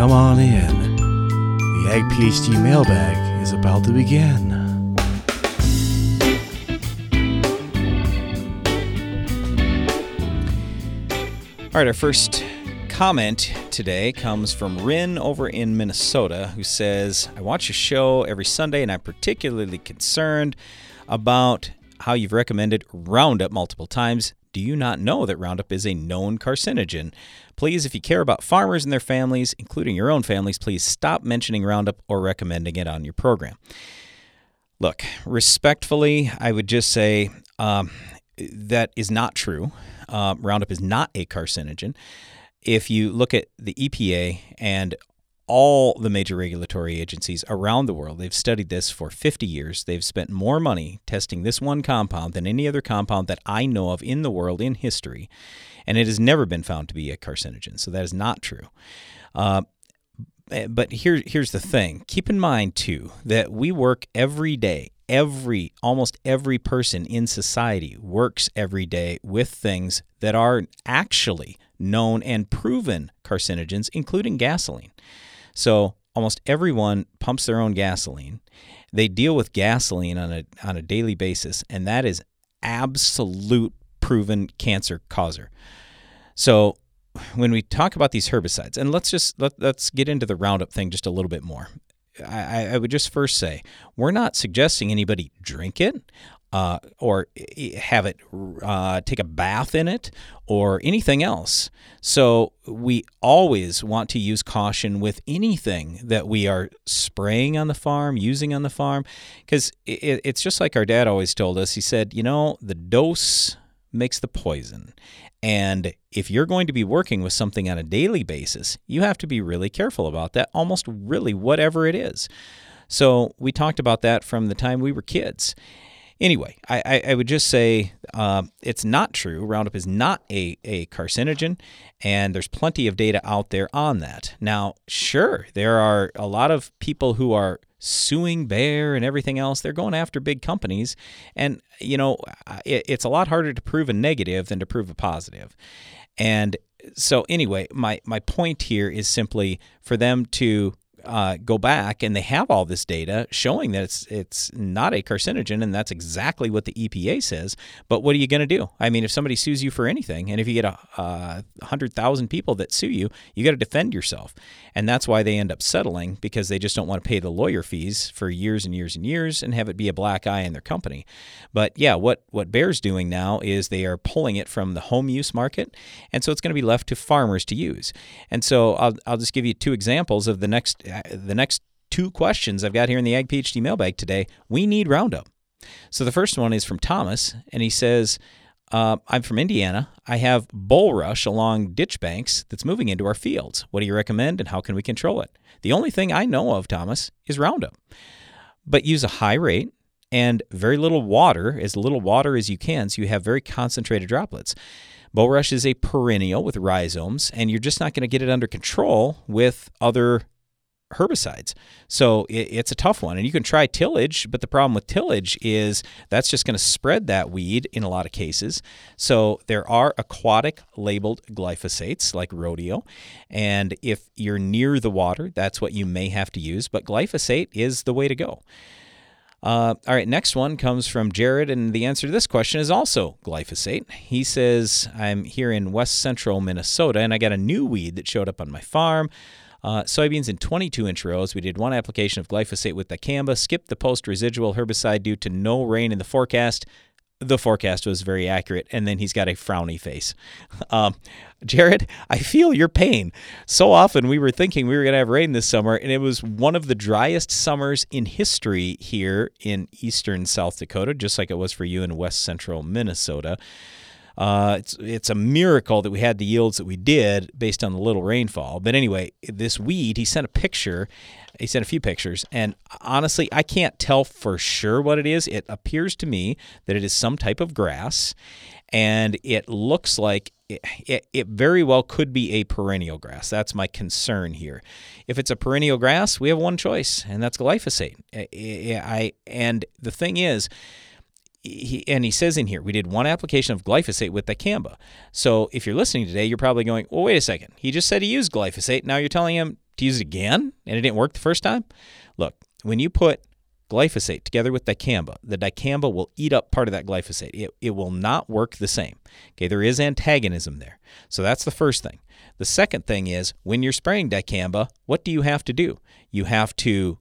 come on in. The Ag PhD mailbag is about to begin. All right, our first comment today comes from Rin over in Minnesota, who says, I watch your show every Sunday and I'm particularly concerned about how you've recommended Roundup multiple times. Do you not know that Roundup is a known carcinogen? Please, if you care about farmers and their families, including your own families, please stop mentioning Roundup or recommending it on your program. Look, respectfully, I would just say um, that is not true. Uh, Roundup is not a carcinogen. If you look at the EPA and all the major regulatory agencies around the world, they've studied this for 50 years. They've spent more money testing this one compound than any other compound that I know of in the world in history, and it has never been found to be a carcinogen. So that is not true. Uh, but here, here's the thing. Keep in mind too that we work every day. Every almost every person in society works every day with things that are actually known and proven carcinogens, including gasoline. So almost everyone pumps their own gasoline. They deal with gasoline on a on a daily basis, and that is absolute proven cancer causer. So when we talk about these herbicides, and let's just let, let's get into the Roundup thing just a little bit more. I, I would just first say we're not suggesting anybody drink it uh, or have it uh, take a bath in it or anything else. So we always want to use caution with anything that we are spraying on the farm, using on the farm, because it, it's just like our dad always told us. He said, you know, the dose makes the poison. And if you're going to be working with something on a daily basis, you have to be really careful about that, almost really whatever it is. So we talked about that from the time we were kids. Anyway, I, I, I would just say uh, it's not true. Roundup is not a, a carcinogen, and there's plenty of data out there on that. Now, sure, there are a lot of people who are suing Bayer and everything else. They're going after big companies. And, you know, it, it's a lot harder to prove a negative than to prove a positive. And so, anyway, my, my point here is simply for them to uh, go back and they have all this data showing that it's it's not a carcinogen, and that's exactly what the EPA says. But what are you going to do? I mean, if somebody sues you for anything, and if you get a uh, hundred thousand people that sue you, you got to defend yourself, and that's why they end up settling because they just don't want to pay the lawyer fees for years and years and years and have it be a black eye in their company. But yeah, what what Bayer's doing now is they are pulling it from the home use market, and so it's going to be left to farmers to use. And so I'll I'll just give you two examples of the next the next two questions I've got here in the Ag PhD mailbag today. We need Roundup. So the first one is from Thomas, and he says, uh, I'm from Indiana. I have bulrush along ditch banks that's moving into our fields. What do you recommend, and how can we control it? The only thing I know of, Thomas, is Roundup. But use a high rate and very little water, as little water as you can, so you have very concentrated droplets. Bulrush is a perennial with rhizomes, and you're just not going to get it under control with other herbicides. So it, it's a tough one. And you can try tillage, but the problem with tillage is that's just going to spread that weed in a lot of cases. So there are aquatic labeled glyphosates like Rodeo. And if you're near the water, that's what you may have to use. But glyphosate is the way to go. Uh, all right, next one comes from Jared, and the answer to this question is also glyphosate. He says, I'm here in west central Minnesota, and I got a new weed that showed up on my farm. Uh, soybeans in 22 inch rows. We did one application of glyphosate with the dicamba, skipped the post residual herbicide due to no rain in the forecast. The forecast was very accurate, and then he's got a frowny face. <laughs> Um, Jared, I feel your pain. So often we were thinking we were going to have rain this summer, and it was one of the driest summers in history here in eastern South Dakota, just like it was for you in west central Minnesota. Uh, it's it's a miracle that we had the yields that we did based on the little rainfall. But anyway, this weed, he sent a picture. He sent a few pictures, and honestly, I can't tell for sure what it is. It appears to me that it is some type of grass, and it looks like it, it, it, very well could be a perennial grass. That's my concern here. If it's a perennial grass, we have one choice, and that's glyphosate. I, I and the thing is, he, and he says in here, we did one application of glyphosate with dicamba. So if you're listening today, you're probably going, well, wait a second. He just said he used glyphosate. Now you're telling him to use it again and it didn't work the first time? Look, when you put glyphosate together with dicamba, the dicamba will eat up part of that glyphosate. It, it will not work the same. Okay, there is antagonism there. So that's the first thing. The second thing is when you're spraying dicamba, what do you have to do? You have to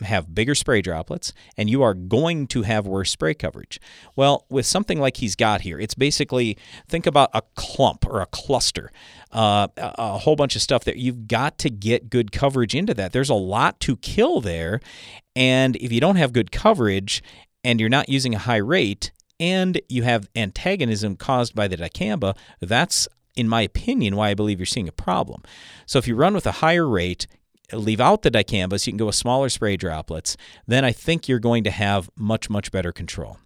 have bigger spray droplets and you are going to have worse spray coverage. Well, with something like he's got here, it's basically think about a clump or a cluster, uh, a whole bunch of stuff that you've got to get good coverage into that. There's a lot to kill there. And if you don't have good coverage and you're not using a high rate, and you have antagonism caused by the dicamba, that's, in my opinion, why I believe you're seeing a problem. So if you run with a higher rate, leave out the dicamba so you can go with smaller spray droplets, then I think you're going to have much, much better control.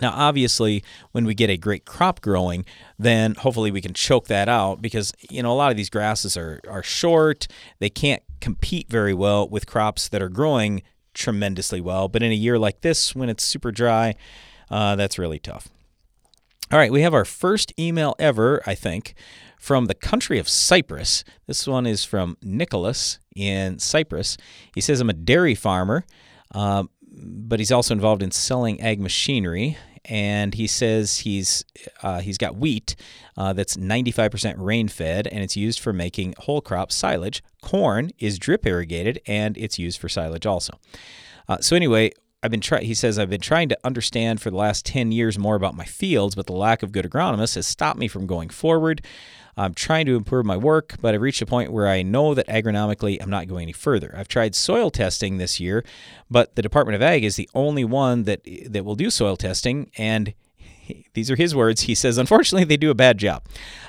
Now, obviously, when we get a great crop growing, then hopefully we can choke that out because you know a lot of these grasses are are short. They can't compete very well with crops that are growing tremendously well. But in a year like this, when it's super dry, uh, that's really tough. All right, we have our first email ever, I think, from the country of Cyprus. This one is from Nicholas in Cyprus. He says, I'm a dairy farmer. Uh, but he's also involved in selling ag machinery. And he says he's uh, he's got wheat uh, that's 95% rain fed, and it's used for making whole crop silage. Corn is drip irrigated, and it's used for silage also. Uh, so anyway, I've been trying. He says I've been trying to understand for the last 10 years more about my fields, but the lack of good agronomists has stopped me from going forward. I'm trying to improve my work, but I've reached a point where I know that agronomically I'm not going any further. I've tried soil testing this year, but the Department of Ag is the only one that that will do soil testing and <laughs> these are his words. He says, Unfortunately, they do a bad job.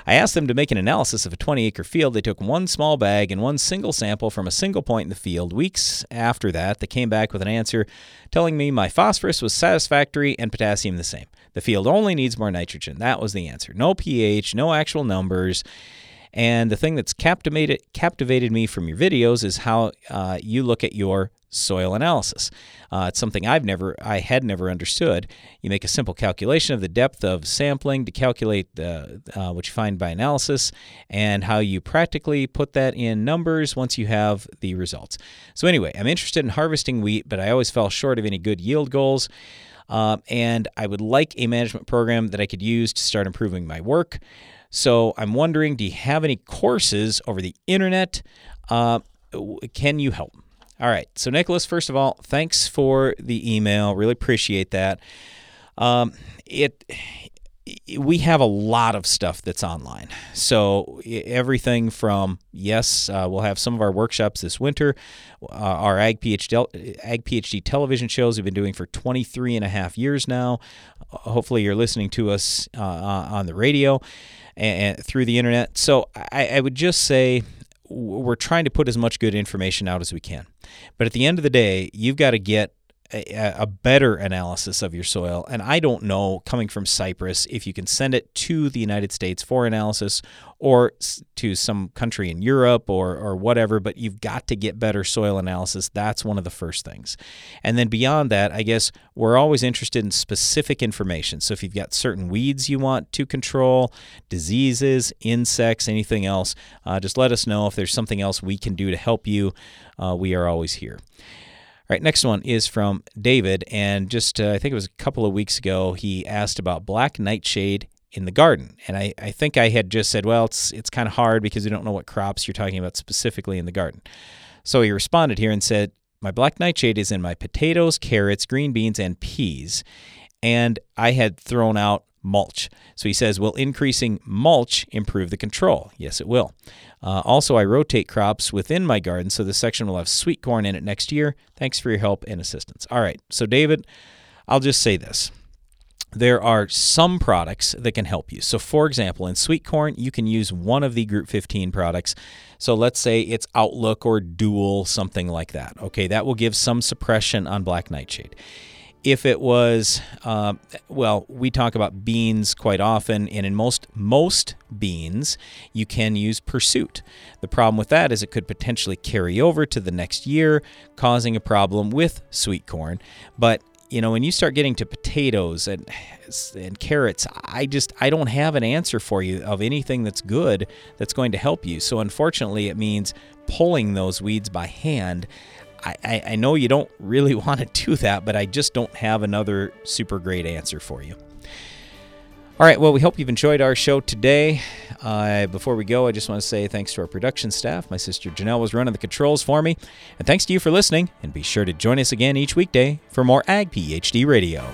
I asked them to make an analysis of a 20 acre field. They took one small bag and one single sample from a single point in the field. Weeks after that, they came back with an answer telling me my phosphorus was satisfactory and potassium the same. The field only needs more nitrogen. That was the answer. No pH, no actual numbers. And the thing that's captivated captivated me from your videos is how uh, you look at your soil analysis. Uh, it's something I've never, I had never understood. You make a simple calculation of the depth of sampling to calculate the, uh, what you find by analysis, and how you practically put that in numbers once you have the results. So anyway, I'm interested in harvesting wheat, but I always fell short of any good yield goals. Uh, and I would like a management program that I could use to start improving my work. So I'm wondering, do you have any courses over the internet? Uh, can you help? All right. So Nicholas, first of all, thanks for the email. Really appreciate that. Um, it we have a lot of stuff that's online. So everything from yes, uh, we'll have some of our workshops this winter. Uh, our Ag PhD, Ag PhD television shows we've been doing for 23 and a half years now. Hopefully, you're listening to us uh, on the radio and, and, through the internet. So I, I would just say we're trying to put as much good information out as we can. But at the end of the day, you've got to get a, a, better analysis of your soil. And I don't know, coming from Cyprus, if you can send it to the United States for analysis or to some country in Europe or, or whatever, but you've got to get better soil analysis. That's one of the first things. And then beyond that, I guess we're always interested in specific information. So if you've got certain weeds you want to control, diseases, insects, anything else, uh, just let us know if there's something else we can do to help you. Uh, we are always here. All right, next one is from David, and just uh, I think it was a couple of weeks ago, he asked about black nightshade in the garden, and I, I think I had just said, well, it's it's kind of hard because we don't know what crops you're talking about specifically in the garden. So he responded here and said, my black nightshade is in my potatoes, carrots, green beans, and peas, and I had thrown out mulch. So he says, Will increasing mulch improve the control? Yes, it will. Uh, also, I rotate crops within my garden, so this section will have sweet corn in it next year. Thanks for your help and assistance. All right, so David, I'll just say this. There are some products that can help you. So, for example, in sweet corn, you can use one of the Group 15 products. So, let's say it's Outlook or Dual, something like that. Okay, that will give some suppression on black nightshade if it was uh, well we talk about beans quite often and in most most beans you can use pursuit. The problem with that is it could potentially carry over to the next year causing a problem with sweet corn. But you know when you start getting to potatoes and and carrots i just i don't have an answer for you of anything that's good that's going to help you. So unfortunately it means pulling those weeds by hand I, I know you don't really <laughs> want to do that, but I just don't have another super great answer for you. All right, well, we hope you've enjoyed our show today. Uh, before we go, I just want to say thanks to our production staff. My sister Janelle was running the controls for me. And thanks to you for listening. And be sure to join us again each weekday for more Ag PhD Radio.